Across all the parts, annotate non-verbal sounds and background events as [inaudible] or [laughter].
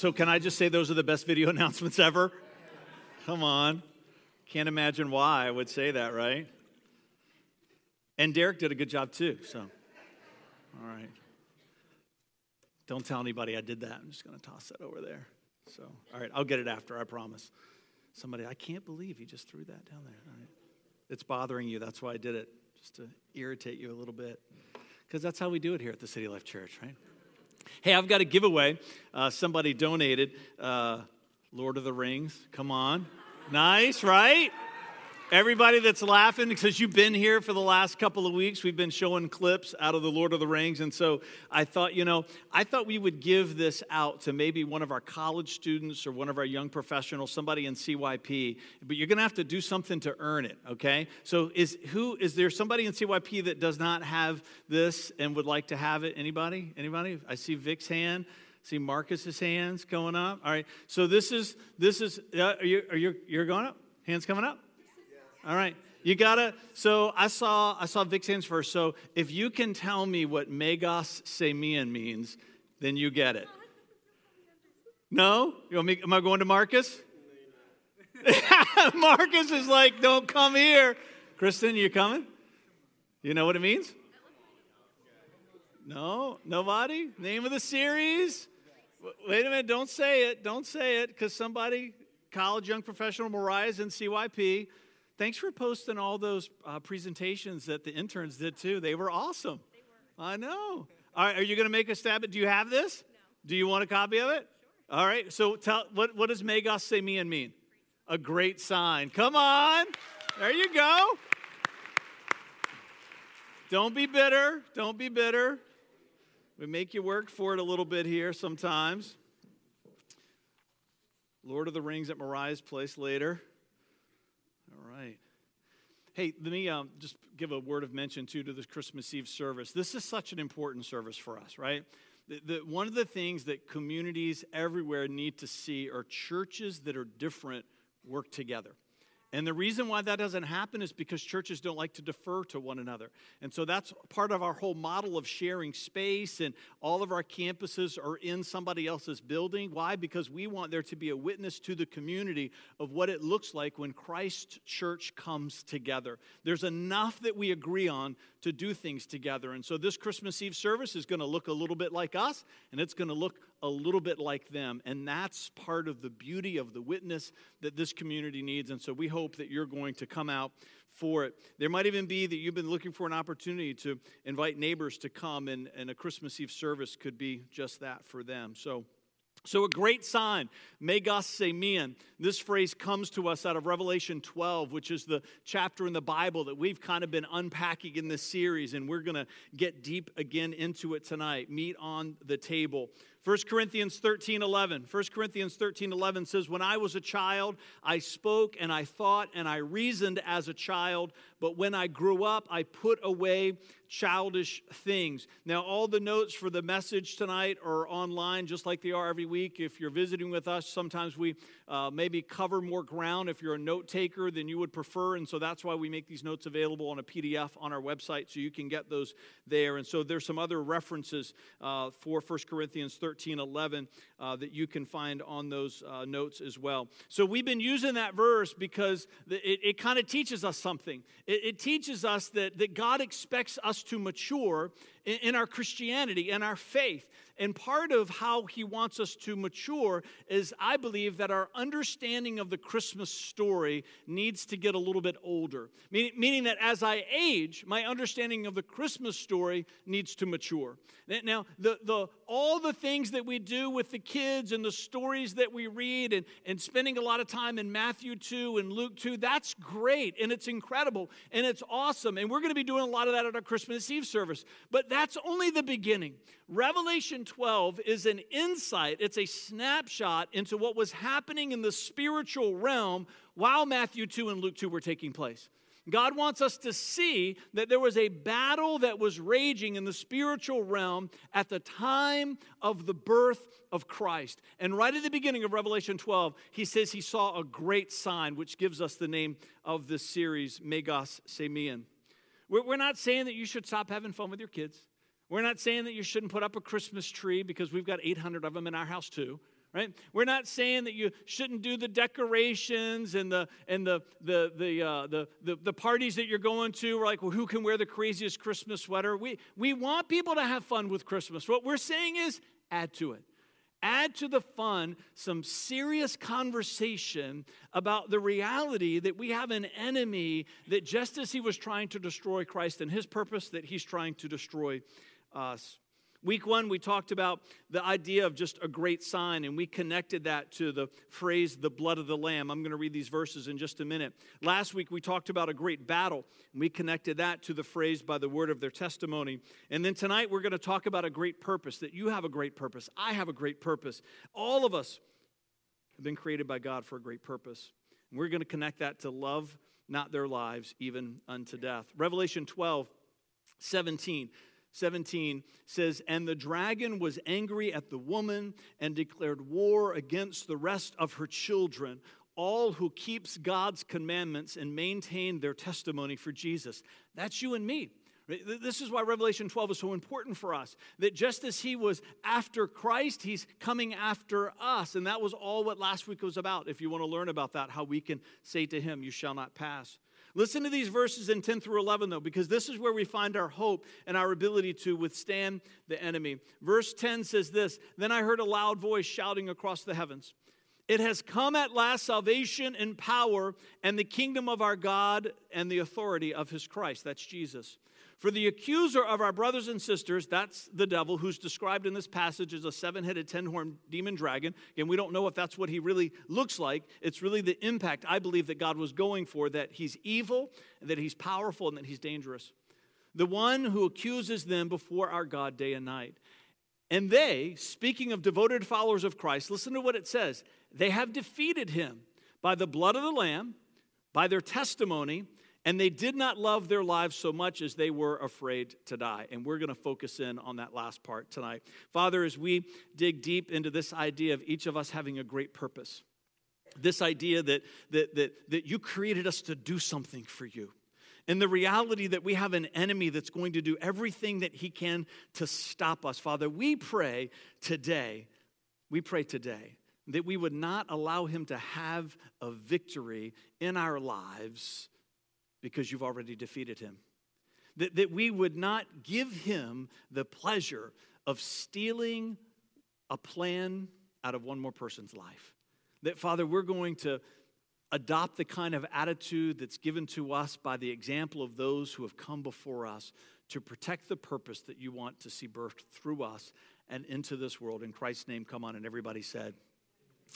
So, can I just say those are the best video [laughs] announcements ever? Come on. Can't imagine why I would say that, right? And Derek did a good job too, so. All right. Don't tell anybody I did that. I'm just going to toss that over there. So, all right, I'll get it after, I promise. Somebody, I can't believe you just threw that down there. All right. It's bothering you. That's why I did it, just to irritate you a little bit. Because that's how we do it here at the City Life Church, right? Hey, I've got a giveaway. Uh, somebody donated uh, Lord of the Rings. Come on. Nice, right? Everybody that's laughing because you've been here for the last couple of weeks, we've been showing clips out of the Lord of the Rings. And so I thought, you know, I thought we would give this out to maybe one of our college students or one of our young professionals, somebody in CYP. But you're going to have to do something to earn it, okay? So is who is there somebody in CYP that does not have this and would like to have it? Anybody? Anybody? I see Vic's hand. See Marcus's hands going up. All right. So this is this is uh, are you are you you're going up? Hands coming up? All right. You gotta. So I saw I saw Vic's hands first. So if you can tell me what Megas Semeion means, then you get it. No? You want me, am I going to Marcus? [laughs] Marcus is like, don't come here. Kristen, you coming? You know what it means? No? Nobody? Name of the series? Wait a minute, don't say it. Don't say it, because somebody, college young professional Mariah's in CYP, Thanks for posting all those uh, presentations that the interns did too. They were awesome. They were. I know. All right, are you going to make a stab at? It? Do you have this? No. Do you want a copy of it? Sure. All right. So tell what what does Megas and mean? A great sign. Come on. There you go. Don't be bitter. Don't be bitter. We make you work for it a little bit here sometimes. Lord of the Rings at Mariah's place later. Hey, let me um, just give a word of mention too to this Christmas Eve service. This is such an important service for us, right? The, the, one of the things that communities everywhere need to see are churches that are different work together. And the reason why that doesn't happen is because churches don't like to defer to one another. And so that's part of our whole model of sharing space, and all of our campuses are in somebody else's building. Why? Because we want there to be a witness to the community of what it looks like when Christ Church comes together. There's enough that we agree on to do things together. And so this Christmas Eve service is going to look a little bit like us, and it's going to look a little bit like them. And that's part of the beauty of the witness that this community needs. And so we hope that you're going to come out for it. There might even be that you've been looking for an opportunity to invite neighbors to come, and, and a Christmas Eve service could be just that for them. So, so, a great sign, Megas Semeion. This phrase comes to us out of Revelation 12, which is the chapter in the Bible that we've kind of been unpacking in this series, and we're going to get deep again into it tonight. Meet on the table. 1 Corinthians 13 11. 1 Corinthians 13 11 says, When I was a child, I spoke and I thought and I reasoned as a child, but when I grew up, I put away childish things. Now, all the notes for the message tonight are online, just like they are every week. If you're visiting with us, sometimes we uh, maybe cover more ground if you're a note taker than you would prefer. And so that's why we make these notes available on a PDF on our website so you can get those there. And so there's some other references uh, for 1 Corinthians 13 11 uh, that you can find on those uh, notes as well. So we've been using that verse because it, it kind of teaches us something. It, it teaches us that, that God expects us to mature in, our Christianity and our faith. And part of how he wants us to mature is, I believe, that our understanding of the Christmas story needs to get a little bit older. Meaning, meaning that as I age, my understanding of the Christmas story needs to mature. Now, the, the, all the things that we do with the kids and the stories that we read and, and spending a lot of time in Matthew 2 and Luke 2, that's great and it's incredible and it's awesome. And we're going to be doing a lot of that at our Christmas Eve service. But that's only the beginning. Revelation 12 is an insight, it's a snapshot into what was happening in the spiritual realm while Matthew 2 and Luke 2 were taking place. God wants us to see that there was a battle that was raging in the spiritual realm at the time of the birth of Christ. And right at the beginning of Revelation 12, he says he saw a great sign, which gives us the name of this series, Megas Semeion. We're not saying that you should stop having fun with your kids. We're not saying that you shouldn't put up a Christmas tree because we've got 800 of them in our house too, right? We're not saying that you shouldn't do the decorations and the and the the the uh, the, the, the parties that you're going to. We're like, well, who can wear the craziest Christmas sweater? We we want people to have fun with Christmas. What we're saying is add to it. Add to the fun some serious conversation about the reality that we have an enemy that just as he was trying to destroy Christ and his purpose, that he's trying to destroy us. Week one, we talked about the idea of just a great sign, and we connected that to the phrase, the blood of the Lamb. I'm going to read these verses in just a minute. Last week, we talked about a great battle, and we connected that to the phrase, by the word of their testimony. And then tonight, we're going to talk about a great purpose that you have a great purpose. I have a great purpose. All of us have been created by God for a great purpose. And we're going to connect that to love, not their lives, even unto death. Revelation 12, 17 17 says, And the dragon was angry at the woman and declared war against the rest of her children, all who keeps God's commandments and maintain their testimony for Jesus. That's you and me. This is why Revelation 12 is so important for us. That just as he was after Christ, he's coming after us. And that was all what last week was about. If you want to learn about that, how we can say to him, You shall not pass. Listen to these verses in 10 through 11, though, because this is where we find our hope and our ability to withstand the enemy. Verse 10 says this Then I heard a loud voice shouting across the heavens It has come at last salvation and power and the kingdom of our God and the authority of his Christ. That's Jesus. For the accuser of our brothers and sisters, that's the devil, who's described in this passage as a seven headed, ten horned demon dragon. Again, we don't know if that's what he really looks like. It's really the impact I believe that God was going for that he's evil, that he's powerful, and that he's dangerous. The one who accuses them before our God day and night. And they, speaking of devoted followers of Christ, listen to what it says they have defeated him by the blood of the Lamb, by their testimony, and they did not love their lives so much as they were afraid to die. And we're going to focus in on that last part tonight. Father, as we dig deep into this idea of each of us having a great purpose, this idea that, that, that, that you created us to do something for you, and the reality that we have an enemy that's going to do everything that he can to stop us. Father, we pray today, we pray today that we would not allow him to have a victory in our lives because you've already defeated him. That, that we would not give him the pleasure of stealing a plan out of one more person's life. That, Father, we're going to adopt the kind of attitude that's given to us by the example of those who have come before us to protect the purpose that you want to see birthed through us and into this world. In Christ's name, come on. And everybody said,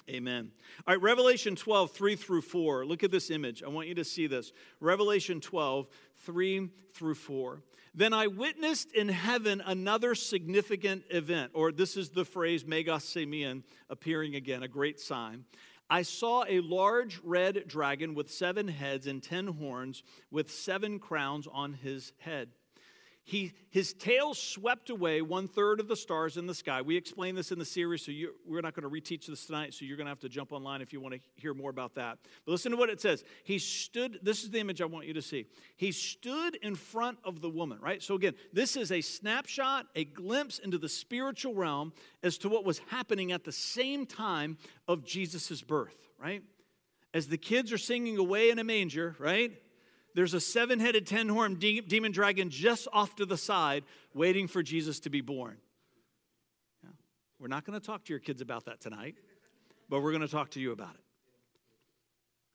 Amen. All right, Revelation 12, 3 through 4. Look at this image. I want you to see this. Revelation 12, 3 through 4. Then I witnessed in heaven another significant event, or this is the phrase megas semeion appearing again, a great sign. I saw a large red dragon with seven heads and ten horns, with seven crowns on his head he, his tail swept away one third of the stars in the sky. We explained this in the series, so you, we're not going to reteach this tonight, so you're going to have to jump online if you want to hear more about that. But listen to what it says. He stood, this is the image I want you to see. He stood in front of the woman, right? So again, this is a snapshot, a glimpse into the spiritual realm as to what was happening at the same time of Jesus' birth, right? As the kids are singing away in a manger, right? There's a seven headed, ten horned de- demon dragon just off to the side waiting for Jesus to be born. We're not going to talk to your kids about that tonight, but we're going to talk to you about it.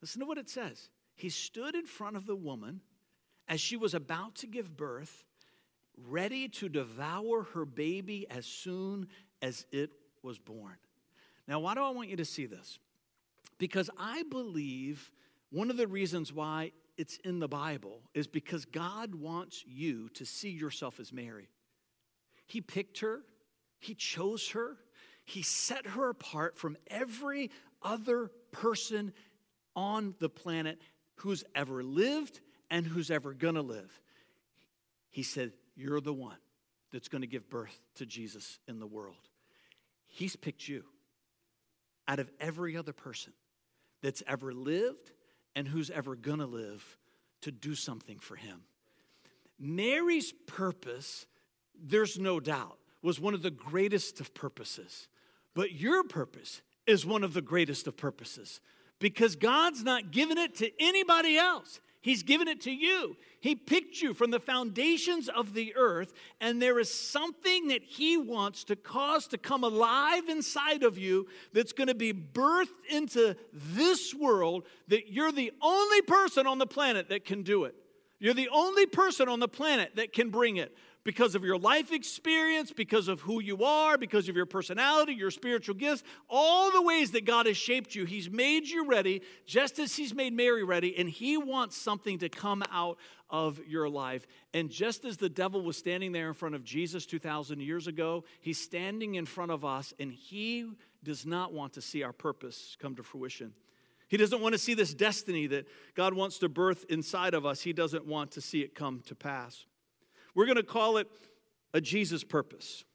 Listen to what it says. He stood in front of the woman as she was about to give birth, ready to devour her baby as soon as it was born. Now, why do I want you to see this? Because I believe one of the reasons why it's in the Bible is because God wants you to see yourself as Mary. He picked her, He chose her, He set her apart from every other person on the planet who's ever lived and who's ever gonna live. He said, You're the one that's gonna give birth to Jesus in the world. He's picked you out of every other person that's ever lived and who's ever gonna live to do something for him. Mary's purpose, there's no doubt, was one of the greatest of purposes. But your purpose is one of the greatest of purposes because God's not giving it to anybody else. He's given it to you. He picked you from the foundations of the earth, and there is something that He wants to cause to come alive inside of you that's going to be birthed into this world that you're the only person on the planet that can do it. You're the only person on the planet that can bring it because of your life experience, because of who you are, because of your personality, your spiritual gifts, all the ways that God has shaped you. He's made you ready, just as He's made Mary ready, and He wants something to come out of your life. And just as the devil was standing there in front of Jesus 2,000 years ago, He's standing in front of us, and He does not want to see our purpose come to fruition. He doesn't want to see this destiny that God wants to birth inside of us. He doesn't want to see it come to pass. We're going to call it a Jesus purpose,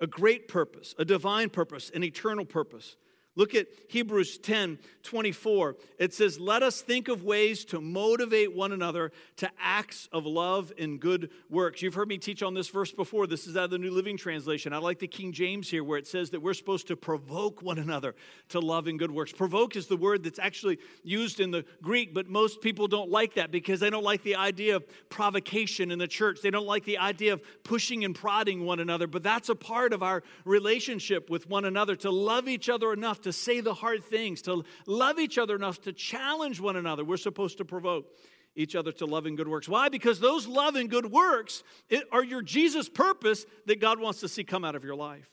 a great purpose, a divine purpose, an eternal purpose. Look at Hebrews 10 24. It says, Let us think of ways to motivate one another to acts of love and good works. You've heard me teach on this verse before. This is out of the New Living Translation. I like the King James here, where it says that we're supposed to provoke one another to love and good works. Provoke is the word that's actually used in the Greek, but most people don't like that because they don't like the idea of provocation in the church. They don't like the idea of pushing and prodding one another, but that's a part of our relationship with one another to love each other enough to say the hard things, to love each other enough to challenge one another. We're supposed to provoke each other to love and good works. Why? Because those love and good works are your Jesus purpose that God wants to see come out of your life.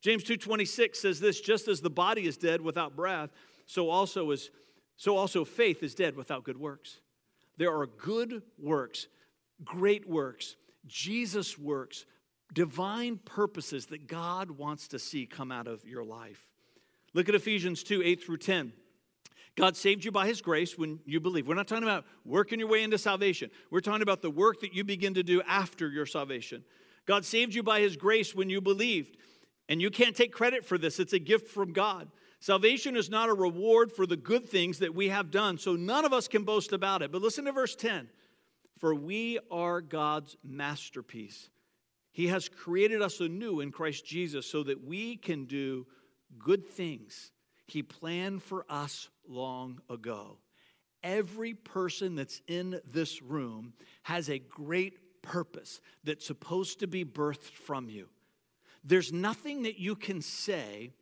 James 2:26 says this, just as the body is dead without breath, so also is so also faith is dead without good works. There are good works, great works, Jesus works, divine purposes that God wants to see come out of your life. Look at Ephesians 2 8 through 10. God saved you by his grace when you believe. We're not talking about working your way into salvation. We're talking about the work that you begin to do after your salvation. God saved you by his grace when you believed. And you can't take credit for this, it's a gift from God. Salvation is not a reward for the good things that we have done, so none of us can boast about it. But listen to verse 10 For we are God's masterpiece. He has created us anew in Christ Jesus so that we can do good things He planned for us long ago. Every person that's in this room has a great purpose that's supposed to be birthed from you. There's nothing that you can say,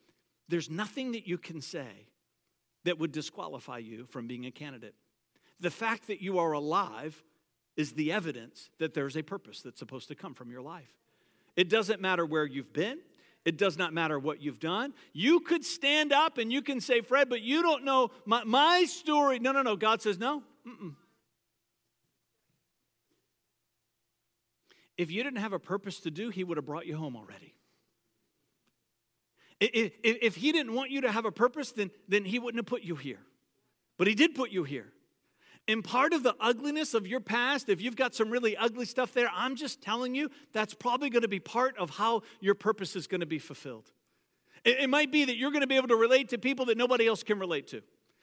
there's nothing that you can say that would disqualify you from being a candidate. The fact that you are alive is the evidence that there's a purpose that's supposed to come from your life. It doesn't matter where you've been, it does not matter what you've done. You could stand up and you can say, Fred, but you don't know my, my story. No, no, no. God says, no. Mm-mm. If you didn't have a purpose to do, He would have brought you home already. If, if, He didn't want you to have a purpose, then, then He wouldn't have put you here. But He did put you here. And part of the ugliness of your past, if you've got some really ugly stuff there, I'm just telling you, that's probably going to be part of how your purpose is going to be fulfilled. It, it might be that you're going to be able to relate to people that nobody else can relate to.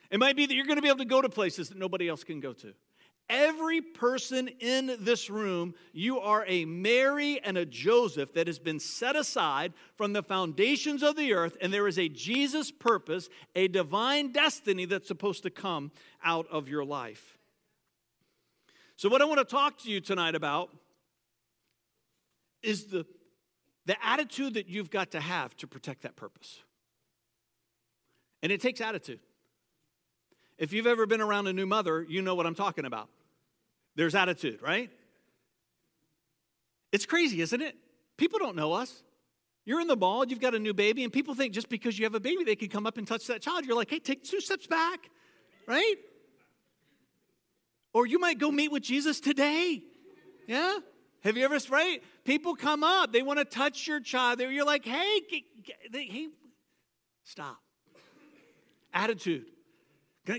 It might be that you're going to be able to go to places that nobody else can go to. Every person in this room, you are a Mary and a Joseph that has been set aside from the foundations of the earth, and there is a Jesus purpose, a divine destiny that's supposed to come out of your life. So, what I want to talk to you tonight about is the, the attitude that you've got to have to protect that purpose. And it takes attitude. If you've ever been around a new mother, you know what I'm talking about. There's attitude, right? It's crazy, isn't it? People don't know us. You're in the mall, you've got a new baby, and people think just because you have a baby, they can come up and touch that child. You're like, hey, take two steps back, right? Or you might go meet with Jesus today. Yeah? Have you ever, right? People come up, they want to touch your child. You're like, hey, he, stop. Attitude.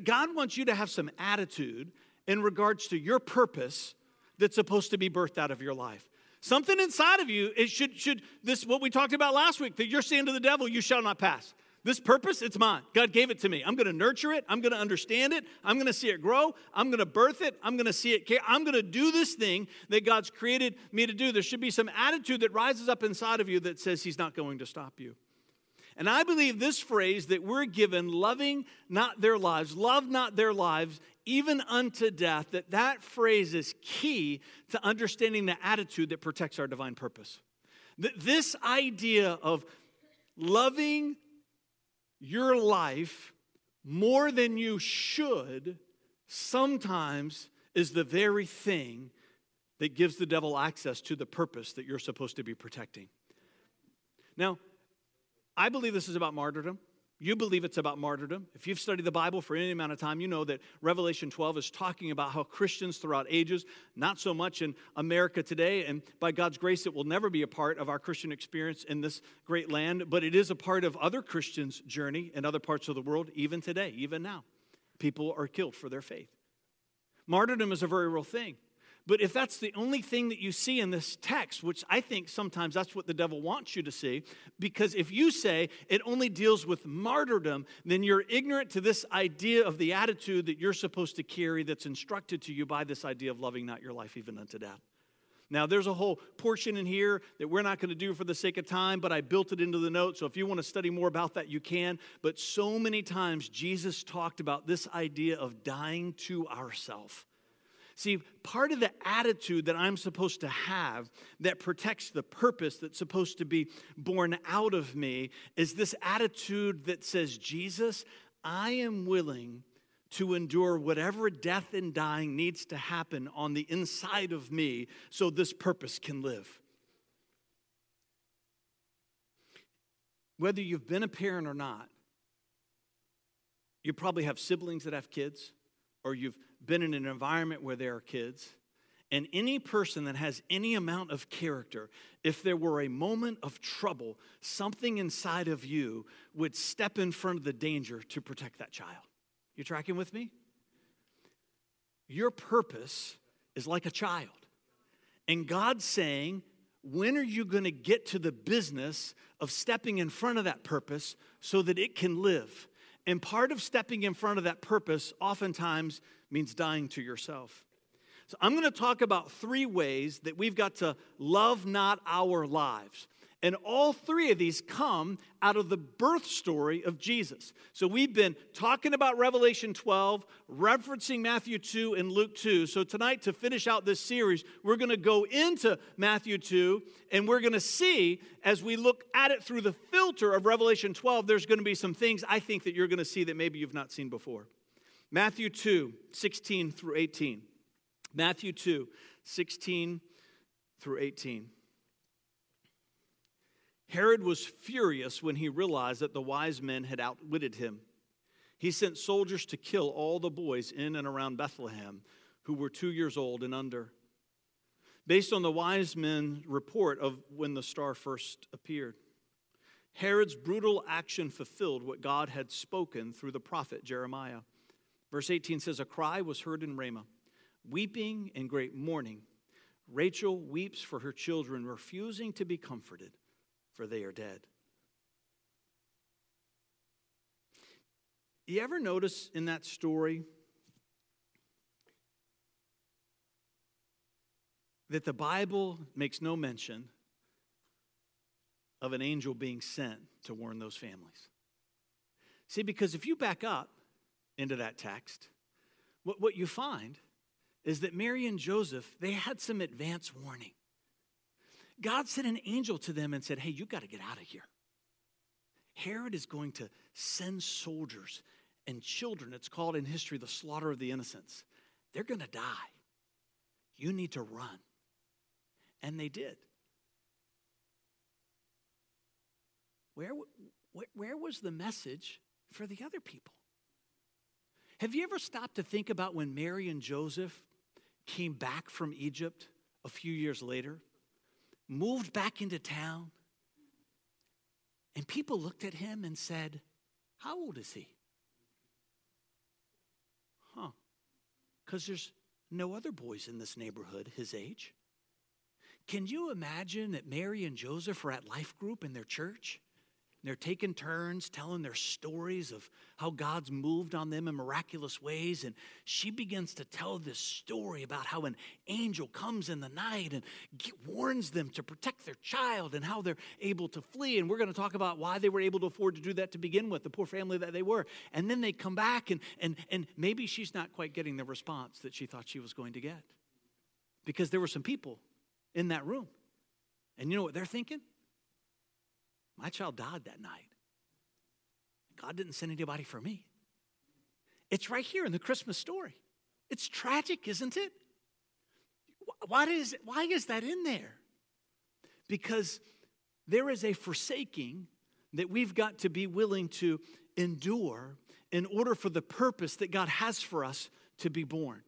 God wants you to have some attitude in regards to your purpose that's supposed to be birthed out of your life. Something inside of you, it should, should this what we talked about last week, that you're saying to the devil, you shall not pass. This purpose, it's mine. God gave it to me. I'm going to nurture it. I'm going to understand it. I'm going to see it grow. I'm going to birth it. I'm going to see it. I'm going to do this thing that God's created me to do. There should be some attitude that rises up inside of you that says He's not going to stop you. And I believe this phrase that we're given, loving not their lives, love not their lives, even unto death, that that phrase is key to understanding the attitude that protects our divine purpose. This idea of loving your life more than you should sometimes is the very thing that gives the devil access to the purpose that you're supposed to be protecting. Now, I believe this is about martyrdom. You believe it's about martyrdom. If you've studied the Bible for any amount of time, you know that Revelation 12 is talking about how Christians throughout ages, not so much in America today, and by God's grace, it will never be a part of our Christian experience in this great land, but it is a part of other Christians' journey in other parts of the world, even today, even now. People are killed for their faith. Martyrdom is a very real thing. But if that's the only thing that you see in this text, which I think sometimes that's what the devil wants you to see, because if you say it only deals with martyrdom, then you're ignorant to this idea of the attitude that you're supposed to carry that's instructed to you by this idea of loving not your life even unto death. Now, there's a whole portion in here that we're not going to do for the sake of time, but I built it into the note. So if you want to study more about that, you can. But so many times, Jesus talked about this idea of dying to ourself. See, part of the attitude that I'm supposed to have that protects the purpose that's supposed to be born out of me is this attitude that says, Jesus, I am willing to endure whatever death and dying needs to happen on the inside of me so this purpose can live. Whether you've been a parent or not, you probably have siblings that have kids, or you've been in an environment where there are kids, and any person that has any amount of character, if there were a moment of trouble, something inside of you would step in front of the danger to protect that child. You tracking with me? Your purpose is like a child. And God's saying, when are you going to get to the business of stepping in front of that purpose so that it can live? And part of stepping in front of that purpose oftentimes means dying to yourself. So I'm going to talk about three ways that we've got to love not our lives. And all three of these come out of the birth story of Jesus. So we've been talking about Revelation 12, referencing Matthew 2 and Luke 2. So tonight, to finish out this series, we're going to go into Matthew 2 and we're going to see, as we look at it through the filter of Revelation 12, there's going to be some things I think that you're going to see that maybe you've not seen before. Matthew 2, 16 through 18. Matthew 2, 16 through 18. Herod was furious when he realized that the wise men had outwitted him. He sent soldiers to kill all the boys in and around Bethlehem who were two years old and under. Based on the wise men's report of when the star first appeared, Herod's brutal action fulfilled what God had spoken through the prophet Jeremiah. Verse 18 says, A cry was heard in Ramah, weeping and great mourning. Rachel weeps for her children, refusing to be comforted for they are dead. You ever notice in that story that the Bible makes no mention of an angel being sent to warn those families? See, because if you back up into that text, what, what you find is that Mary and Joseph, they had some advance warning. God sent an angel to them and said, Hey, you got to get out of here. Herod is going to send soldiers and children. It's called in history the slaughter of the innocents. They're going to die. You need to run. And they did. Where, where, where was the message for the other people? Have you ever stopped to think about when Mary and Joseph came back from Egypt a few years later? Moved back into town. And people looked at him and said, How old is he? Huh. Because there's no other boys in this neighborhood his age. Can you imagine that Mary and Joseph were at Life Group in their church? They're taking turns telling their stories of how God's moved on them in miraculous ways. And she begins to tell this story about how an angel comes in the night and warns them to protect their child and how they're able to flee. And we're going to talk about why they were able to afford to do that to begin with, the poor family that they were. And then they come back, and, and, and maybe she's not quite getting the response that she thought she was going to get because there were some people in that room. And you know what they're thinking? My child died that night. God didn't send anybody for me. It's right here in the Christmas story. It's tragic, isn't it? Why is, why is that in there? Because there is a forsaking that we've got to be willing to endure in order for the purpose that God has for us to be born.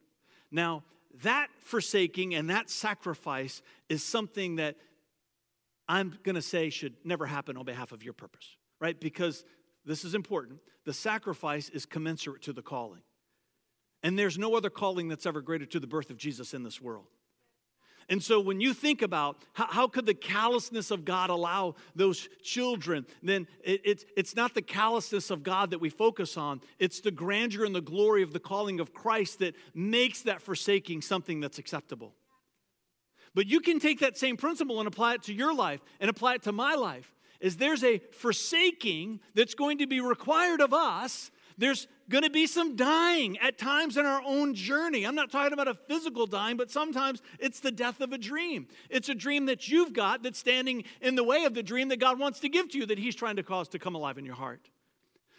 Now, that forsaking and that sacrifice is something that I'm going to say should never happen on behalf of your purpose, right? Because this is important. The sacrifice is commensurate to the calling. And there's no other calling that's ever greater to the birth of Jesus in this world. And so when you think about how, how could the callousness of God allow those children, then it, it's, it's not the callousness of God that we focus on. It's the grandeur and the glory of the calling of Christ that makes that forsaking something that's acceptable. But you can take that same principle and apply it to your life and apply it to my life. Is there's a forsaking that's going to be required of us. There's going to be some dying at times in our own journey. I'm not talking about a physical dying, but sometimes it's the death of a dream. It's a dream that you've got that's standing in the way of the dream that God wants to give to you that He's trying to cause to come alive in your heart.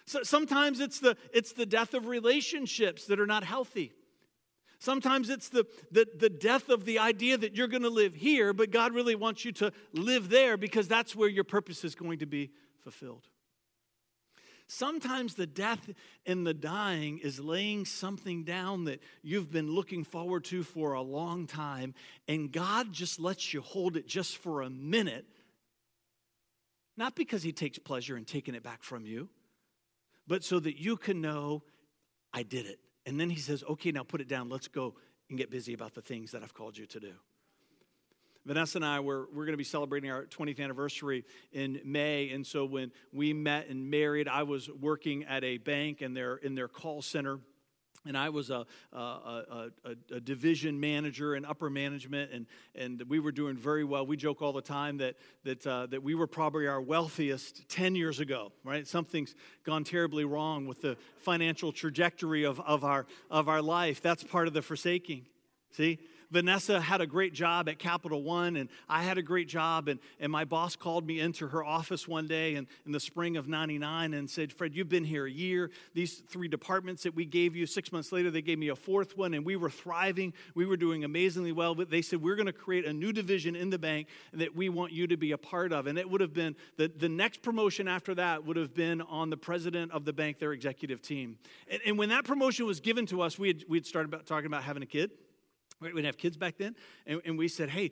So sometimes it's the, it's the death of relationships that are not healthy. Sometimes it's the, the, the death of the idea that you're going to live here, but God really wants you to live there because that's where your purpose is going to be fulfilled. Sometimes the death and the dying is laying something down that you've been looking forward to for a long time, and God just lets you hold it just for a minute. Not because He takes pleasure in taking it back from you, but so that you can know, I did it. And then he says, okay, now put it down. Let's go and get busy about the things that I've called you to do. Vanessa and I were we're going to be celebrating our 20th anniversary in May, and so when we met and married, I was working at a bank in their in their call center and I was a, a, a, a, division manager in upper management, and, and we were doing very well. We joke all the time that, that, uh, that we were probably our wealthiest 10 years ago, right? Something's gone terribly wrong with the financial trajectory of, of, our, of our life. That's part of the forsaking. See? Vanessa had a great job at Capital One, and I had a great job. And, and my boss called me into her office one day in, in the spring of 99 and said, Fred, you've been here a year. These three departments that we gave you, six months later, they gave me a fourth one, and we were thriving. We were doing amazingly well. But they said, We're going to create a new division in the bank that we want you to be a part of. And it would have been the, the next promotion after that would have been on the president of the bank, their executive team. And, and when that promotion was given to us, we had, we had started about, talking about having a kid. We didn't have kids back then. And, and we said, hey,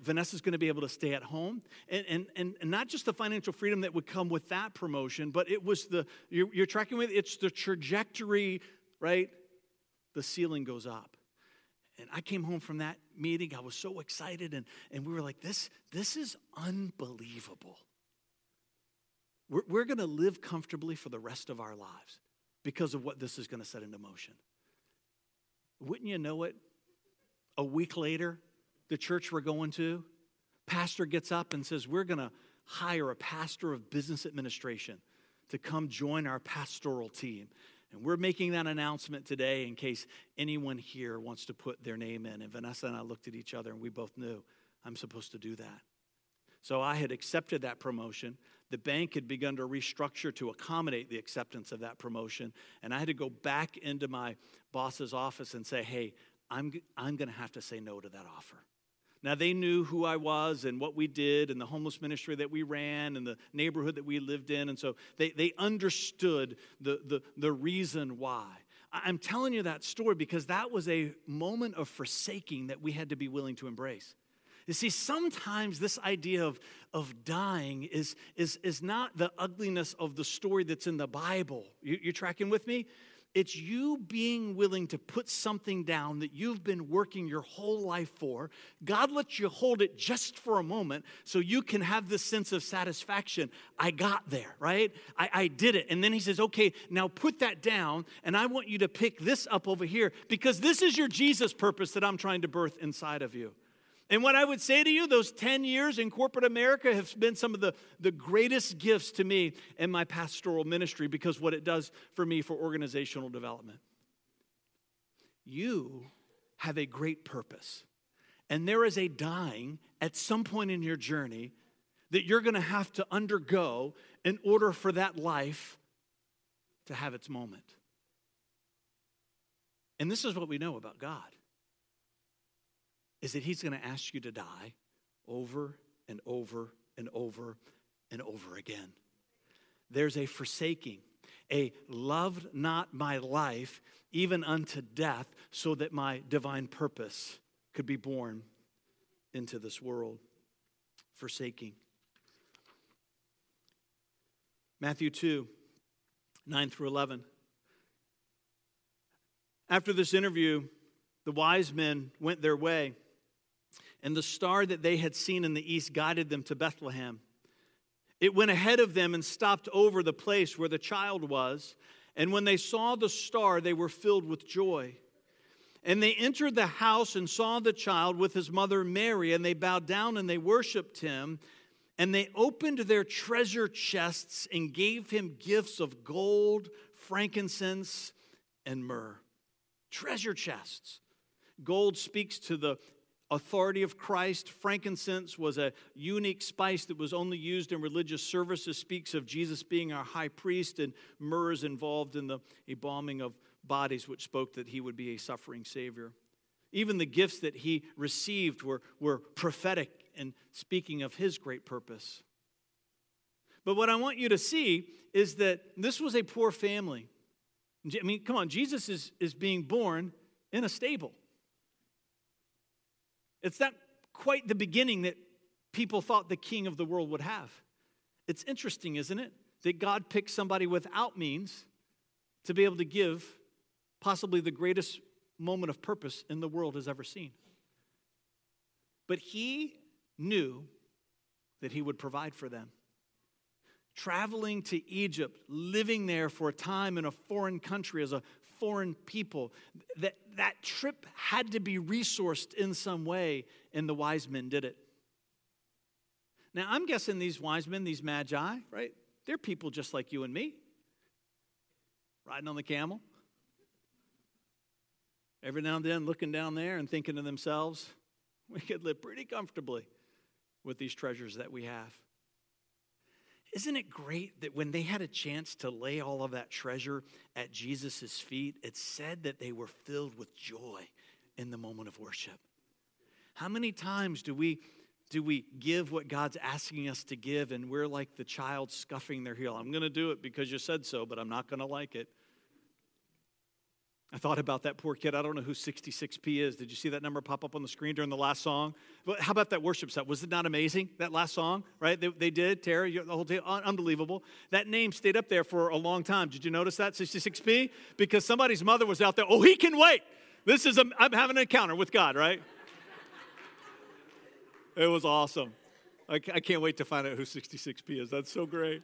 Vanessa's going to be able to stay at home. And, and, and, not just the financial freedom that would come with that promotion, but it was the, you're, you're tracking with, it's the trajectory, right? The ceiling goes up. And I came home from that meeting. I was so excited. And, and we were like, this, this is unbelievable. We're, we're going to live comfortably for the rest of our lives because of what this is going to set into motion. Wouldn't you know it? A week later, the church we're going to, pastor gets up and says, We're going to hire a pastor of business administration to come join our pastoral team. And we're making that announcement today in case anyone here wants to put their name in. And Vanessa and I looked at each other and we both knew I'm supposed to do that. So I had accepted that promotion. The bank had begun to restructure to accommodate the acceptance of that promotion. And I had to go back into my boss's office and say, hey, I'm, I'm going to have to say no to that offer. Now, they knew who I was and what we did and the homeless ministry that we ran and the neighborhood that we lived in. And so they, they understood the, the, the reason why. I'm telling you that story because that was a moment of forsaking that we had to be willing to embrace. You see, sometimes this idea of, of dying is, is, is not the ugliness of the story that's in the Bible. You, you tracking with me? It's you being willing to put something down that you've been working your whole life for. God lets you hold it just for a moment so you can have this sense of satisfaction. I got there, right? I, I did it. And then He says, okay, now put that down, and I want you to pick this up over here because this is your Jesus purpose that I'm trying to birth inside of you. And what I would say to you, those 10 years in corporate America have been some of the, the greatest gifts to me in my pastoral ministry because what it does for me for organizational development. You have a great purpose. And there is a dying at some point in your journey that you're going to have to undergo in order for that life to have its moment. And this is what we know about God is that he's going to ask you to die over and over and over and over again. There's a forsaking, a loved not my life even unto death, so that my divine purpose could be born into this world. Forsaking. Matthew 2, 9 through 11. After this interview, the wise men went their way and the star that they had seen in the east guided them to Bethlehem. It went ahead of them and stopped over the place where the child was. And when they saw the star, they were filled with joy. And they entered the house and saw the child with his mother Mary, and they bowed down and they worshiped him. And they opened their treasure chests and gave him gifts of gold, frankincense, and myrrh. Treasure chests. Gold speaks to the authority of Christ. Frankincense was a unique spice that was only used in religious services, speaks of Jesus being our high priest, and myrrh is involved in the embalming of bodies, which spoke that he would be a suffering Savior. Even the gifts that he received were, were prophetic and speaking of his great purpose. But what I want you to see is that this was a poor family. I mean, come on, Jesus is, is being born in a stable. It's not quite the beginning that people thought the king of the world would have. It's interesting, isn't it? That God picked somebody without means to be able to give possibly the greatest moment of purpose in the world has ever seen. But he knew that he would provide for them. Traveling to Egypt, living there for a time in a foreign country as a foreign people. That, that trip had to be resourced in some way, and the wise men did it. Now, I'm guessing these wise men, these magi, right? They're people just like you and me, riding on the camel. Every now and then looking down there and thinking to themselves, we could live pretty comfortably with these treasures that we have. Isn't it great that when they had a chance to lay all of that treasure at Jesus' feet, it said that they were filled with joy in the moment of worship? How many times do we do we give what God's asking us to give and we're like the child scuffing their heel? I'm going to do it because you said so, but I'm not going to like it. I thought about that poor kid. I don't know who 66P is. Did you see that number pop up on the screen during the last song? But how about that worship set? Was it not amazing? That last song, right? They, they did, Tara, the whole day, unbelievable. That name stayed up there for a long time. Did you notice that, 66P? Because somebody's mother was out there. Oh, he can wait. This is, a, I'm having an encounter with God, right? [laughs] it was awesome. I, I can't wait to find out who 66P is. That's so great.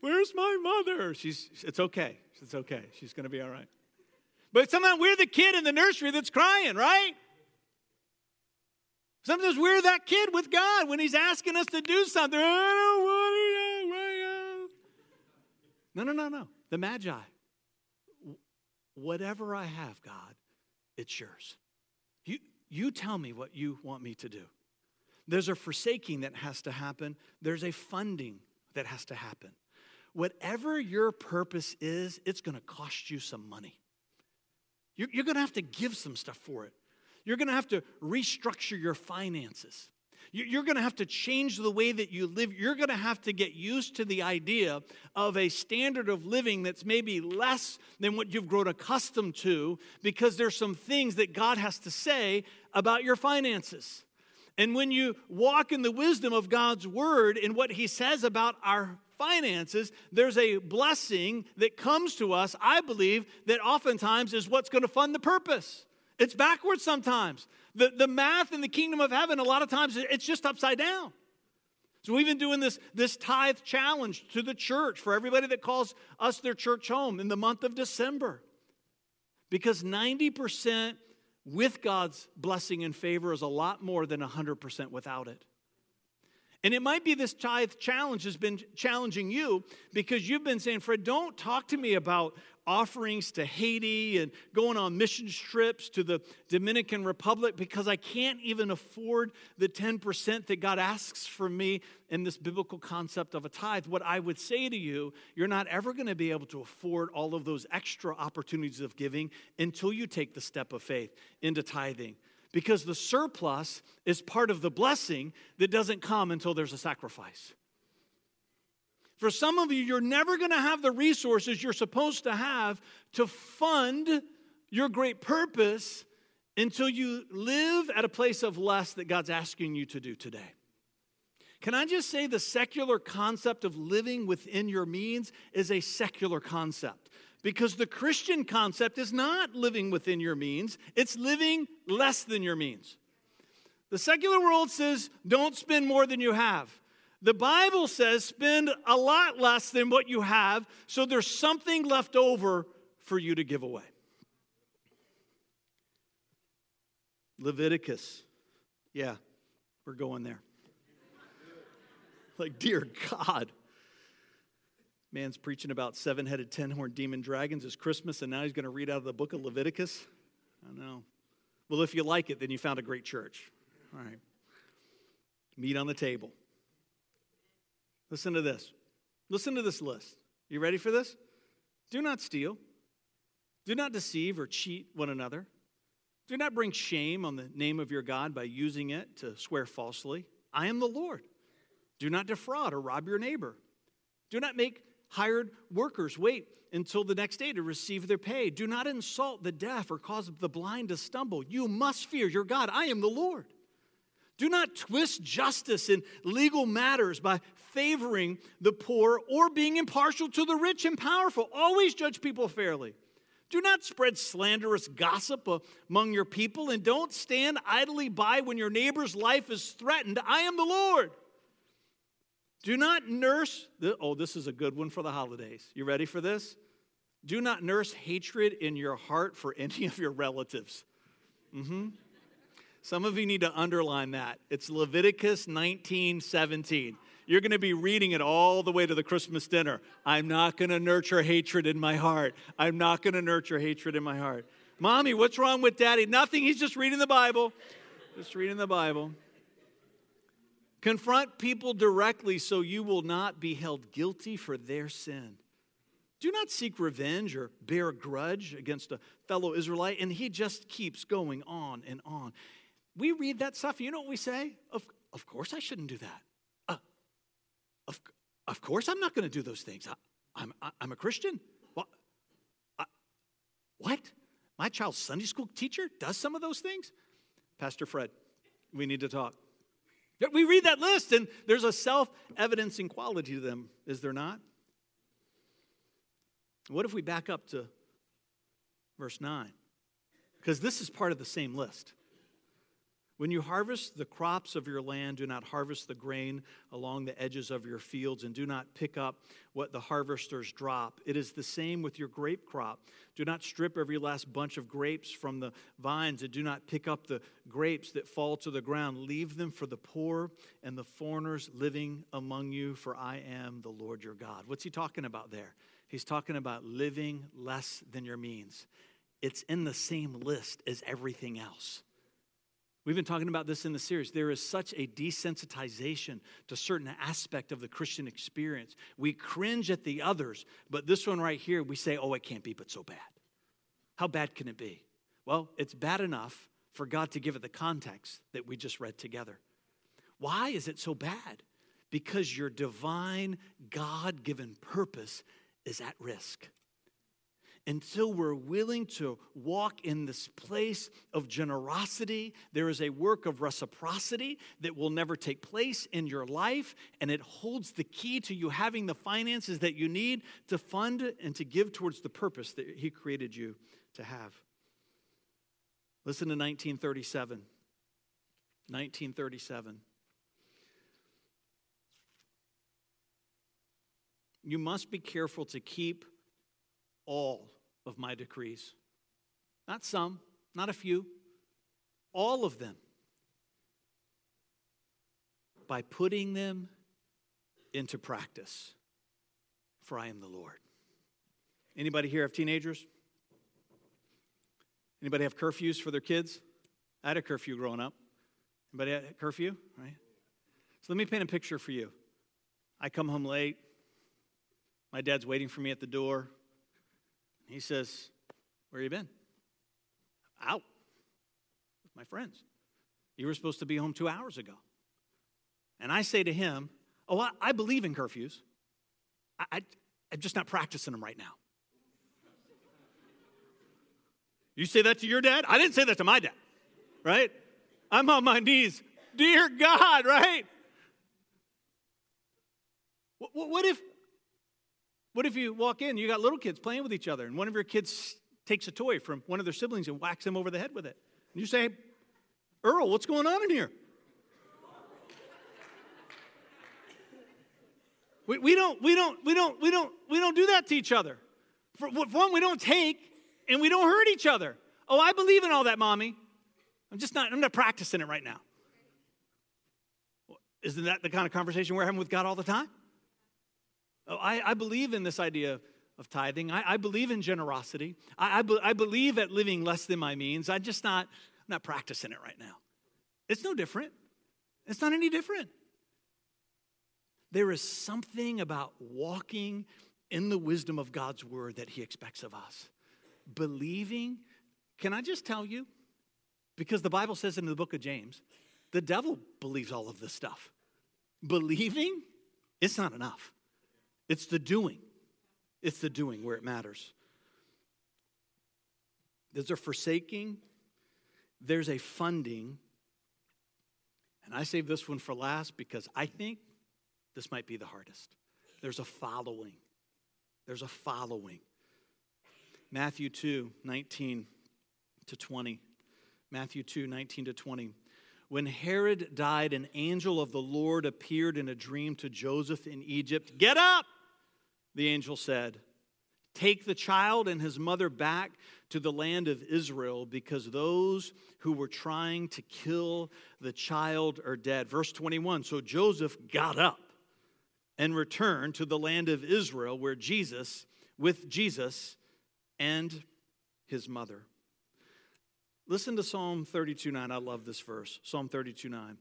Where's my mother? She's, it's okay. It's okay. She's going to be all right. But sometimes we're the kid in the nursery that's crying, right? Sometimes we're that kid with God when He's asking us to do something. I don't want. No, no, no, no. The Magi. Whatever I have, God, it's yours. You, you tell me what you want me to do. There's a forsaking that has to happen, there's a funding that has to happen. Whatever your purpose is, it's going to cost you some money. You're, you're going to have to give some stuff for it. You're going to have to restructure your finances. You're going to have to change the way that you live. You're going to have to get used to the idea of a standard of living that's maybe less than what you've grown accustomed to because there's some things that God has to say about your finances. And when you walk in the wisdom of God's word and what he says about our finances, there's a blessing that comes to us, I believe, that oftentimes is what's going to fund the purpose. It's backwards sometimes. The, the math in the kingdom of heaven, a lot of times, it's just upside down. So we've been doing this, this tithe challenge to the church for everybody that calls us their church home in the month of December. Because 90% with God's blessing and favor is a lot more than 100% without it. And it might be this tithe challenge has been challenging you because you've been saying, Fred, don't talk to me about offerings to Haiti and going on mission trips to the Dominican Republic because I can't even afford the 10% that God asks for me in this biblical concept of a tithe. What I would say to you, you're not ever going to be able to afford all of those extra opportunities of giving until you take the step of faith into tithing because the surplus is part of the blessing that doesn't come until there's a sacrifice. For some of you, you're never going to have the resources you're supposed to have to fund your great purpose until you live at a place of less that God's asking you to do today. Can I just say the secular concept of living within your means is a secular concept? Because the Christian concept is not living within your means, it's living less than your means. The secular world says, don't spend more than you have. The Bible says, spend a lot less than what you have, so there's something left over for you to give away. Leviticus. Yeah, we're going there. like, dear God. Man's preaching about seven headed, ten horned demon dragons. It's Christmas, and now he's going to read out of the book of Leviticus. I know. Well, if you like it, then you found a great church. All right. Meat on the table. Listen to this. Listen to this list. You ready for this? Do not steal. Do not deceive or cheat one another. Do not bring shame on the name of your God by using it to swear falsely. I am the Lord. Do not defraud or rob your neighbor. Do not make hired workers wait until the next day to receive their pay. Do not insult the deaf or cause the blind to stumble. You must fear your God. I am the Lord. Do not twist justice in legal matters by favoring the poor or being impartial to the rich and powerful. Always judge people fairly. Do not spread slanderous gossip among your people, and don't stand idly by when your neighbor's life is threatened. I am the Lord. Do not nurse, the, oh, this is a good one for the holidays. You ready for this? Do not nurse hatred in your heart for any of your relatives. Mm-hmm. Some of you need to underline that. It's Leviticus 19 17. You're going to be reading it all the way to the Christmas dinner. I'm not going to nurture hatred in my heart. I'm not going to nurture hatred in my heart. Mommy, what's wrong with daddy? Nothing. He's just reading the Bible. Just reading the Bible. Confront people directly so you will not be held guilty for their sin. Do not seek revenge or bear a grudge against a fellow Israelite. And he just keeps going on and on. We read that stuff, you know what we say? Of, of course I shouldn't do that. Uh, of, of course I'm not going to do those things. I, am I'm, I'm a Christian. What? I, what? My child's Sunday school teacher does some of those things? Pastor Fred, we need to talk. We read that list and there's a self evidencing quality to them, is there not? What if we back up to verse 9? Because this is part of the same list. When you harvest the crops of your land, do not harvest the grain along the edges of your fields, and do not pick up what the harvesters drop. It is the same with your grape crop. Do not strip every last bunch of grapes from the vines, and do not pick up the grapes that fall to the ground. Leave them for the poor and the foreigners living among you, for I am the Lord your God. What's he talking about there? He's talking about living less than your means. It's in the same list as everything else. We've been talking about this in the series. There is such a desensitization to certain aspect of the Christian experience. We cringe at the others, but this one right here, we say, oh, it can't be but so bad. How bad can it be? Well, it's bad enough for God to give it the context that we just read together. Why is it so bad? Because your divine, God given purpose is at risk. Until we're willing to walk in this place of generosity, there is a work of reciprocity that will never take place in your life, and it holds the key to you having the finances that you need to fund and to give towards the purpose that He created you to have. Listen to 1937. 1937. You must be careful to keep all of my decrees. Not some, not a few, all of them. By putting them into practice. For I am the Lord. Anybody here have teenagers? Anybody have curfews for their kids? I had a curfew growing up. Anybody had a curfew? Right? So let me paint a picture for you. I come home late. My dad's waiting for me at the door. He says, Where you been? Out with my friends. You were supposed to be home two hours ago. And I say to him, Oh, I, I believe in curfews. I, I, I'm just not practicing them right now. You say that to your dad? I didn't say that to my dad, right? I'm on my knees. Dear God, right? What, what, if what if you walk in, you got little kids playing with each other, and one of your kids takes a toy from one of their siblings and whacks them over the head with it? And you say, Earl, what's going on in here? We, we, don't, we, don't, we, don't, we, don't, we don't do that to each other. For, for one, we don't take and we don't hurt each other. Oh, I believe in all that, mommy. I'm just not, I'm not practicing it right now. Isn't that the kind of conversation we're having with God all the time? Oh, I, I believe in this idea of tithing. I, I believe in generosity. I, I, be, I, believe at living less than my means. I'm just not, I'm not practicing it right now. It's no different. It's not any different. There is something about walking in the wisdom of God's word that He expects of us. Believing, can I just tell you? Because the Bible says in the book of James, the devil believes all of this stuff. Believing, it's not enough. It's the doing. It's the doing where it matters. There's a forsaking, there's a funding. And I save this one for last because I think this might be the hardest. There's a following. There's a following. Matthew 2 19 to 20. Matthew 2 19 to 20. When Herod died, an angel of the Lord appeared in a dream to Joseph in Egypt. Get up! The angel said, Take the child and his mother back to the land of Israel because those who were trying to kill the child are dead. Verse 21 So Joseph got up and returned to the land of Israel where Jesus, with Jesus and his mother. Listen to Psalm 32 9. I love this verse. Psalm 32 9.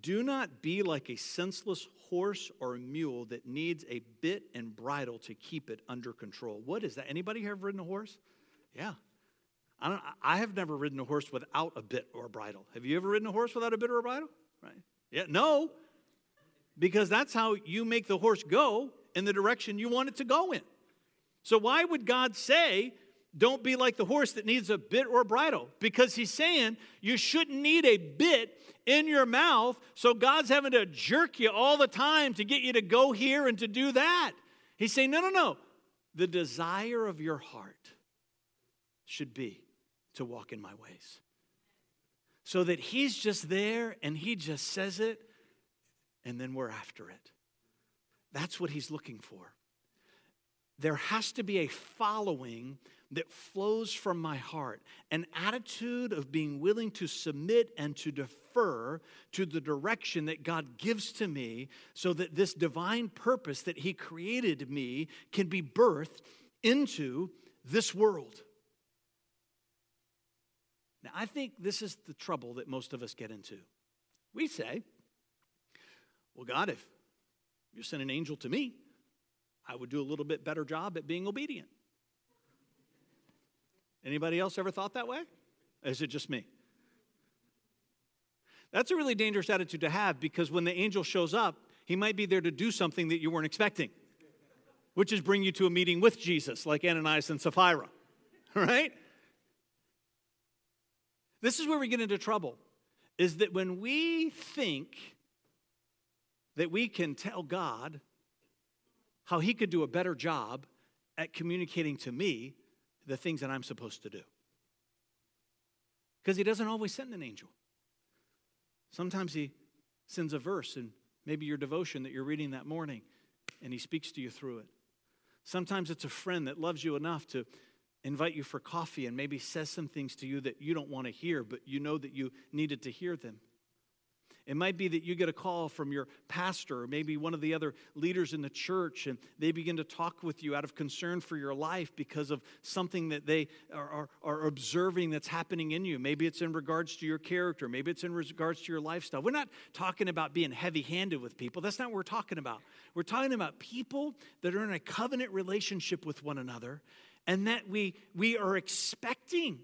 Do not be like a senseless horse or a mule that needs a bit and bridle to keep it under control. What is that? Anybody here have ridden a horse? Yeah. I, don't, I have never ridden a horse without a bit or a bridle. Have you ever ridden a horse without a bit or a bridle? Right? Yeah, no. Because that's how you make the horse go in the direction you want it to go in. So why would God say, don't be like the horse that needs a bit or a bridle? Because he's saying you shouldn't need a bit in your mouth, so God's having to jerk you all the time to get you to go here and to do that. He's saying, no, no, no. The desire of your heart should be to walk in my ways. So that He's just there and He just says it, and then we're after it. That's what He's looking for. There has to be a following that flows from my heart, an attitude of being willing to submit and to defer to the direction that God gives to me so that this divine purpose that He created me can be birthed into this world. Now, I think this is the trouble that most of us get into. We say, Well, God, if you send an angel to me, I would do a little bit better job at being obedient. Anybody else ever thought that way? is it just me? That's a really dangerous attitude to have because when the angel shows up, he might be there to do something that you weren't expecting, which is bring you to a meeting with Jesus, like Ananias and Sapphira, [laughs] right? This is where we get into trouble, is that when we think that we can tell God how He could do a better job at communicating to me the things that I'm supposed to do. Because He doesn't always send an angel. Sometimes He sends a verse and maybe your devotion that you're reading that morning, and He speaks to you through it. Sometimes it's a friend that loves you enough to invite you for coffee and maybe says some things to you that you don't want to hear, but you know that you needed to hear them. It might be that you get a call from your pastor or maybe one of the other leaders in the church, and they begin to talk with you out of concern for your life because of something that they are, are, are observing that's happening in you. Maybe it's in regards to your character, maybe it's in regards to your lifestyle. We're not talking about being heavy handed with people. That's not what we're talking about. We're talking about people that are in a covenant relationship with one another and that we, we are expecting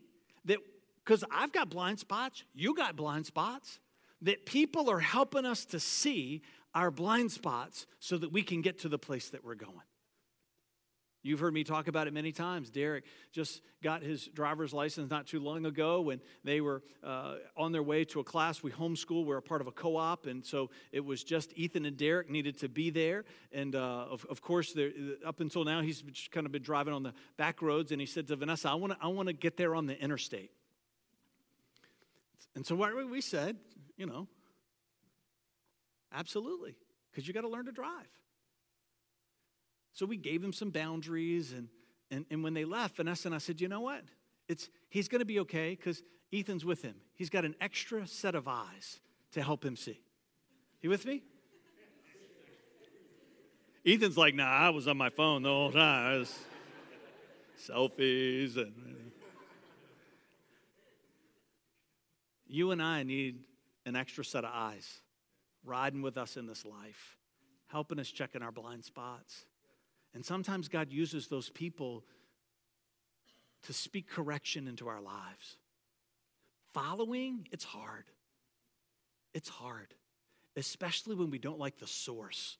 that, because I've got blind spots, you got blind spots that people are helping us to see our blind spots so that we can get to the place that we're going. You've heard me talk about it many times. Derek just got his driver's license not too long ago when they were uh, on their way to a class. We homeschool, we're a part of a co op, and so it was just Ethan and Derek needed to be there. And uh, of, of, course, up until now, he's kind of been driving on the back roads, and he said to Vanessa, I want to I wanna get there on the interstate. And so what we said, you know, absolutely, because you got to learn to drive. So we gave him some boundaries, and, and, and when they left, Vanessa and I said, you know what? It's, he's going to be okay because Ethan's with him. He's got an extra set of eyes to help him see. You with me? Ethan's like, nah, I was on my phone the whole time. selfies and. You and I need an extra set of eyes riding with us in this life, helping us check in our blind spots. And sometimes God uses those people to speak correction into our lives. Following, it's hard. It's hard, especially when we don't like the source.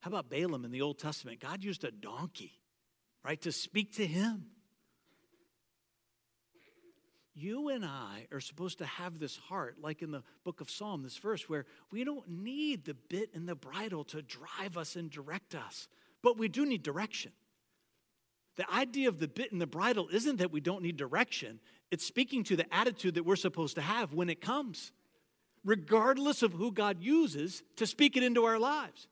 How about Balaam in the Old Testament? God used a donkey, right, to speak to him you and I are supposed to have this heart, like in the book of Psalm, this verse, where we don't need the bit and the bridle to drive us and direct us, but we do need direction. The idea of the bit and the bridle isn't that we don't need direction, it's speaking to the attitude that we're supposed to have when it comes, regardless of who God uses to speak it into our lives.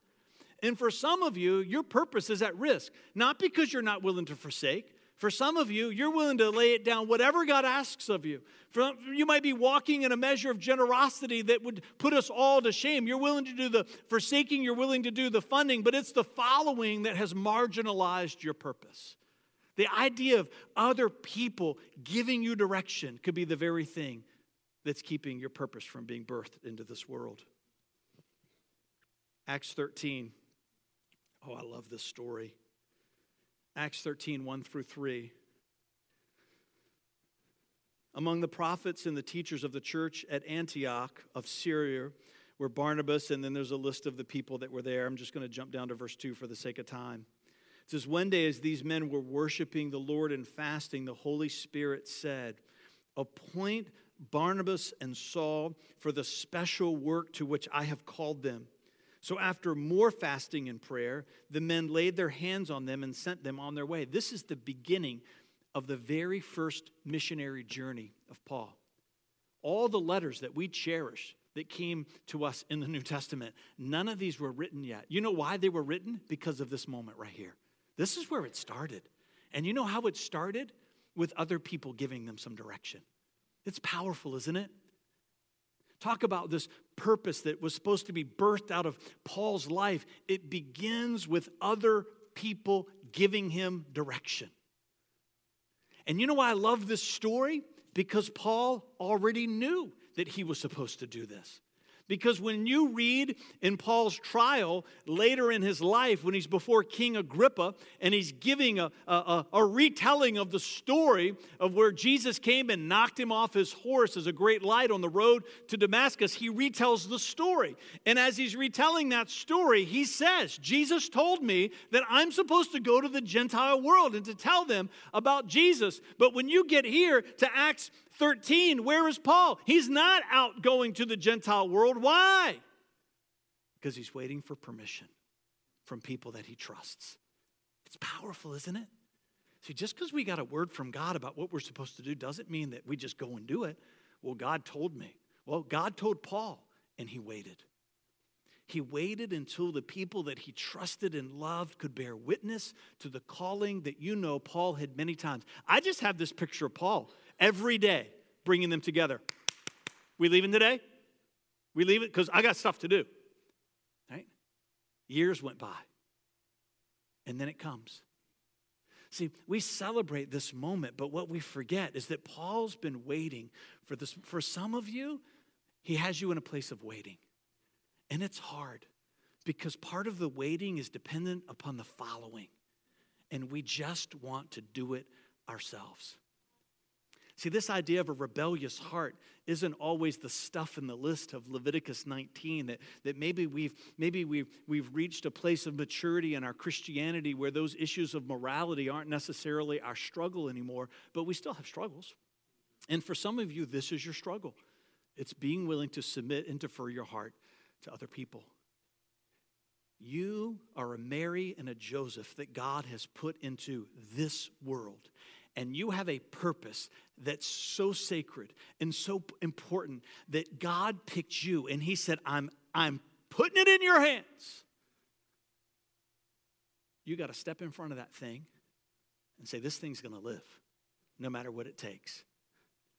And for some of you, your purpose is at risk, not because you're not willing to forsake, for some of you, you're willing to lay it down, whatever God asks of you. For you might be walking in a measure of generosity that would put us all to shame. You're willing to do the forsaking, you're willing to do the funding, but it's the following that has marginalized your purpose. The idea of other people giving you direction could be the very thing that's keeping your purpose from being birthed into this world. Acts 13. Oh, I love this story. Acts 13, 1 through 3. Among the prophets and the teachers of the church at Antioch of Syria were Barnabas, and then there's a list of the people that were there. I'm just going to jump down to verse 2 for the sake of time. It says, One day, as these men were worshiping the Lord and fasting, the Holy Spirit said, Appoint Barnabas and Saul for the special work to which I have called them. So, after more fasting and prayer, the men laid their hands on them and sent them on their way. This is the beginning of the very first missionary journey of Paul. All the letters that we cherish that came to us in the New Testament, none of these were written yet. You know why they were written? Because of this moment right here. This is where it started. And you know how it started? With other people giving them some direction. It's powerful, isn't it? Talk about this purpose that was supposed to be birthed out of Paul's life. It begins with other people giving him direction. And you know why I love this story? Because Paul already knew that he was supposed to do this. Because when you read in Paul's trial later in his life, when he's before King Agrippa and he's giving a, a, a, retelling of the story of where Jesus came and knocked him off his horse as a great light on the road to Damascus, he retells the story. And as he's retelling that story, he says, Jesus told me that I'm supposed to go to the Gentile world and to tell them about Jesus. But when you get here to Acts 13, where is Paul? He's not out going to the Gentile world. Why? Because he's waiting for permission from people that he trusts. It's powerful, isn't it? See, just because we got a word from God about what we're supposed to do doesn't mean that we just go and do it. Well, God told me. Well, God told Paul, and he waited. He waited until the people that he trusted and loved could bear witness to the calling that you know Paul had many times. I just have this picture of Paul every day, bringing them together. We leaving today? We leave it because I got stuff to do. Right? Years went by. And then it comes. See, we celebrate this moment, but what we forget is that Paul's been waiting for this. For some of you, he has you in a place of waiting. And it's hard because part of the waiting is dependent upon the following. And we just want to do it ourselves. See, this idea of a rebellious heart isn't always the stuff in the list of Leviticus 19 that, that maybe, we've, maybe we've, we've reached a place of maturity in our Christianity where those issues of morality aren't necessarily our struggle anymore, but we still have struggles. And for some of you, this is your struggle. It's being willing to submit and defer your heart to other people. You are a Mary and a Joseph that God has put into this world and you have a purpose that's so sacred and so important that God picked you and He said, I'm, I'm putting it in your hands. You got to step in front of that thing and say, This thing's going to live no matter what it takes.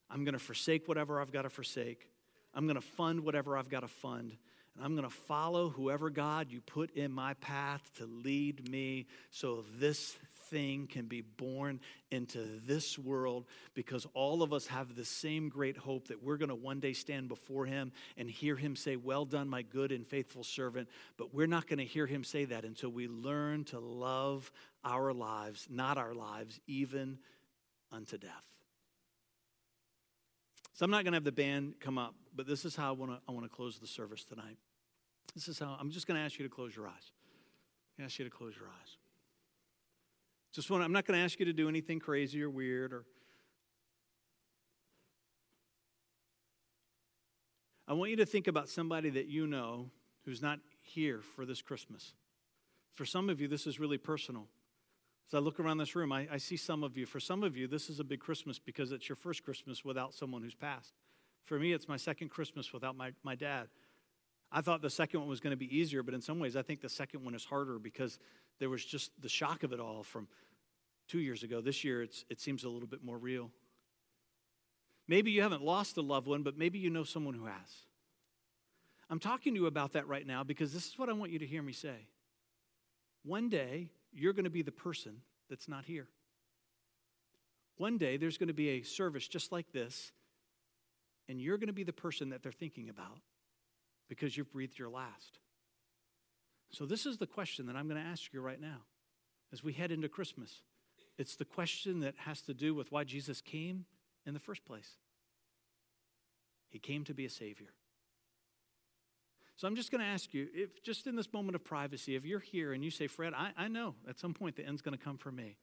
I'm going to forsake whatever I've got to forsake. I'm going to fund whatever I've got to fund. And I'm going to follow whoever God you put in my path to lead me so this thing can be born into this world because all of us have the same great hope that we're going to one day stand before Him and hear Him say, Well done, my good and faithful servant. But we're not going to hear Him say that until we learn to love our lives, not our lives, even unto death. So I'm not going to have the band come up, but this is how I want to I want to close the service tonight. This is how I'm just going to ask you to close your eyes. I ask you to close your eyes. Just want, I'm not going to ask you to do anything crazy or weird or. I want you to think about somebody that you know who's not here for this Christmas. For some of you, this is really personal. As I look around this room, I, I, see some of you. For some of you, this is a big Christmas because it's your first Christmas without someone who's passed. For me, it's my second Christmas without my, my dad. I thought the second one was going to be easier, but in some ways, I think the second one is harder because there was just the shock of it all from two years ago. This year, it seems a little bit more real. Maybe you haven't lost a loved one, but maybe you know someone who has. I'm talking to you about that right now because this is what I want you to hear me say. One day, you're going to be the person that's not here. One day, there's going to be a service just like this, and you're going to be the person that they're thinking about because you've breathed your last. So, this is the question that I'm going to ask you right now as we head into Christmas. It's the question that has to do with why Jesus came in the first place. He came to be a Savior. So I'm just going to ask you, if just in this moment of privacy, if you're here and you say, Fred, I, I know at some point the end's going to come for me.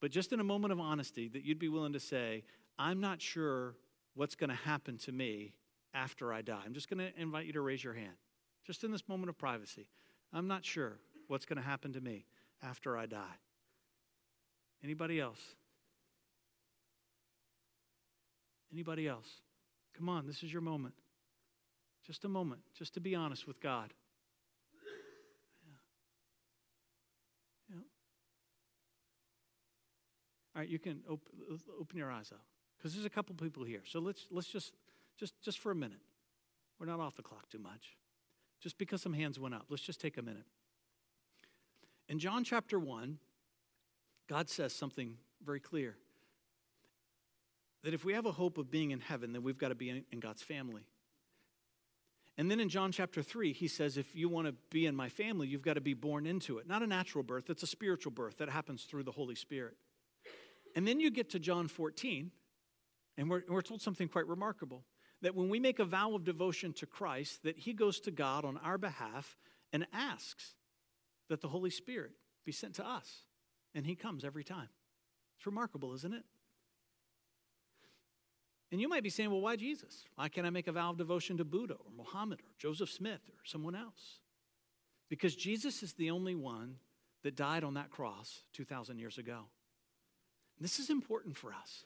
But just in a moment of honesty, that you'd be willing to say, I'm not sure what's going to happen to me after I die. I'm just going to invite you to raise your hand. Just in this moment of privacy. I'm not sure what's going to happen to me after I die. Anybody else? Anybody else? Come on, this is your moment. Just a moment, just to be honest with God. Yeah. All right, you can open, open your eyes up because there's a couple people here. So let's let's just just just for a minute. We're not off the clock too much. Just because some hands went up, let's just take a minute. In John chapter 1, God says something very clear that if we have a hope of being in heaven, then we've got to be in God's family. And then in John chapter 3, he says, if you want to be in my family, you've got to be born into it. Not a natural birth, it's a spiritual birth that happens through the Holy Spirit. And then you get to John 14, and we're, we're told something quite remarkable that when we make a vow of devotion to Christ, that he goes to God on our behalf and asks that the Holy Spirit be sent to us. And he comes every time. It's remarkable, isn't it? And you might be saying, well, why Jesus? Why can't I make a vow of devotion to Buddha or Muhammad or Joseph Smith or someone else? Because Jesus is the only one that died on that cross 2,000 years ago. This is important for us.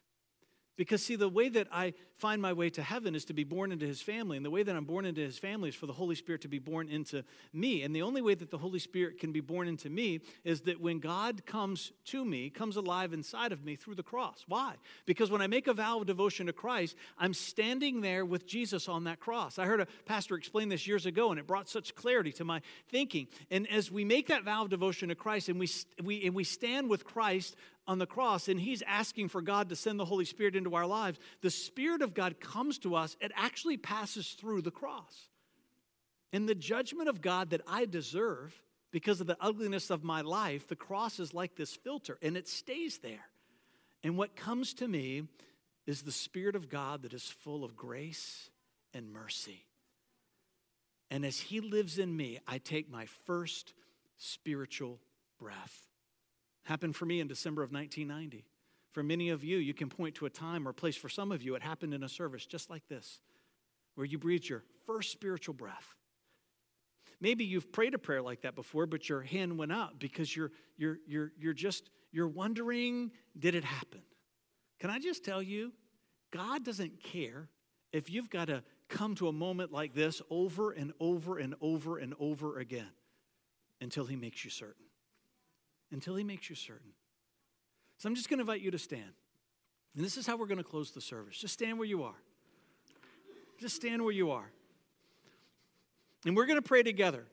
Because, see, the way that I find my way to heaven is to be born into his family. And the way that I'm born into his family is for the Holy Spirit to be born into me. And the only way that the Holy Spirit can be born into me is that when God comes to me, comes alive inside of me through the cross. Why? Because when I make a vow of devotion to Christ, I'm standing there with Jesus on that cross. I heard a pastor explain this years ago, and it brought such clarity to my thinking. And as we make that vow of devotion to Christ and we, we, and we stand with Christ on the cross and he's asking for God to send the Holy Spirit into our lives, the Spirit of God comes to us. It actually passes through the cross. And the judgment of God that I deserve because of the ugliness of my life, the cross is like this filter and it stays there. And what comes to me is the Spirit of God that is full of grace and mercy. And as He lives in me, I take my first spiritual breath. Happened for me in December of 1990. For many of you, you can point to a time or place. For some of you, it happened in a service just like this, where you breathed your first spiritual breath. Maybe you've prayed a prayer like that before, but your hand went up because you're, you're, you're, you're just, you're wondering, did it happen? Can I just tell you, God doesn't care if you've got to come to a moment like this over and over and over and over again until He makes you certain until he makes you certain. So I'm just going to invite you to stand. And this is how we're going to close the service. Just stand where you are. Just stand where you are. And we're going to pray together.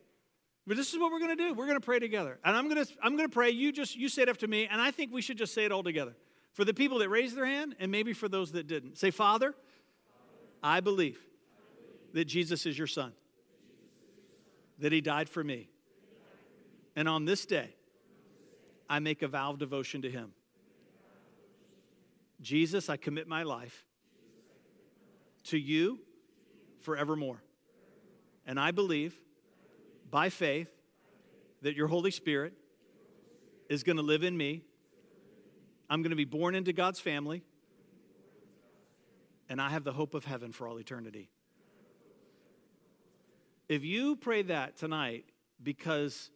But this is what we're going to do. We're going to pray together. And I'm going to I'm going to pray. You just you say it after me, and I think we should just say it all together. For the people that raised their hand and maybe for those that didn't. Say, "Father, I believe that Jesus is your son. That he died for me. And on this day, I make a vow of devotion to him. Jesus, I commit my life to you forevermore. And I believe by faith that your Holy Spirit is going to live in me. I'm going to be born into God's family. And I have the hope of heaven for all eternity. If you pray that tonight because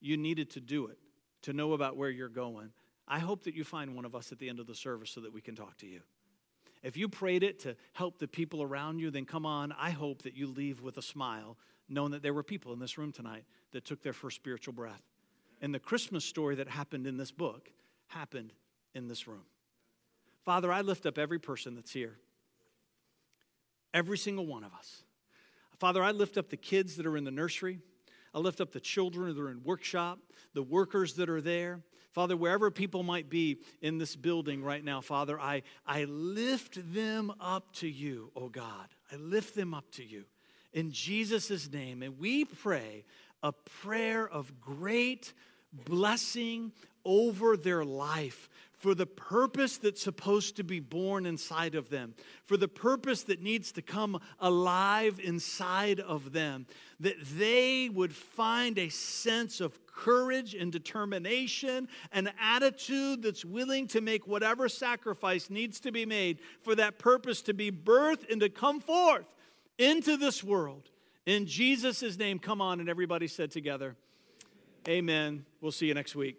you needed to do it, to know about where you're going, I hope that you find one of us at the end of the service so that we can talk to you. If you prayed it to help the people around you, then come on. I hope that you leave with a smile, knowing that there were people in this room tonight that took their first spiritual breath. And the Christmas story that happened in this book happened in this room. Father, I lift up every person that's here, every single one of us. Father, I lift up the kids that are in the nursery. I lift up the children that are in workshop, the workers that are there. Father, wherever people might be in this building right now, Father, I, I lift them up to you, oh God. I lift them up to you in Jesus' name. And we pray a prayer of great blessing over their life for the purpose that's supposed to be born inside of them, for the purpose that needs to come alive inside of them, that they would find a sense of courage and determination, an attitude that's willing to make whatever sacrifice needs to be made for that purpose to be birthed and to come forth into this world. In Jesus' name, come on. And everybody said together, Amen. We'll see you next week.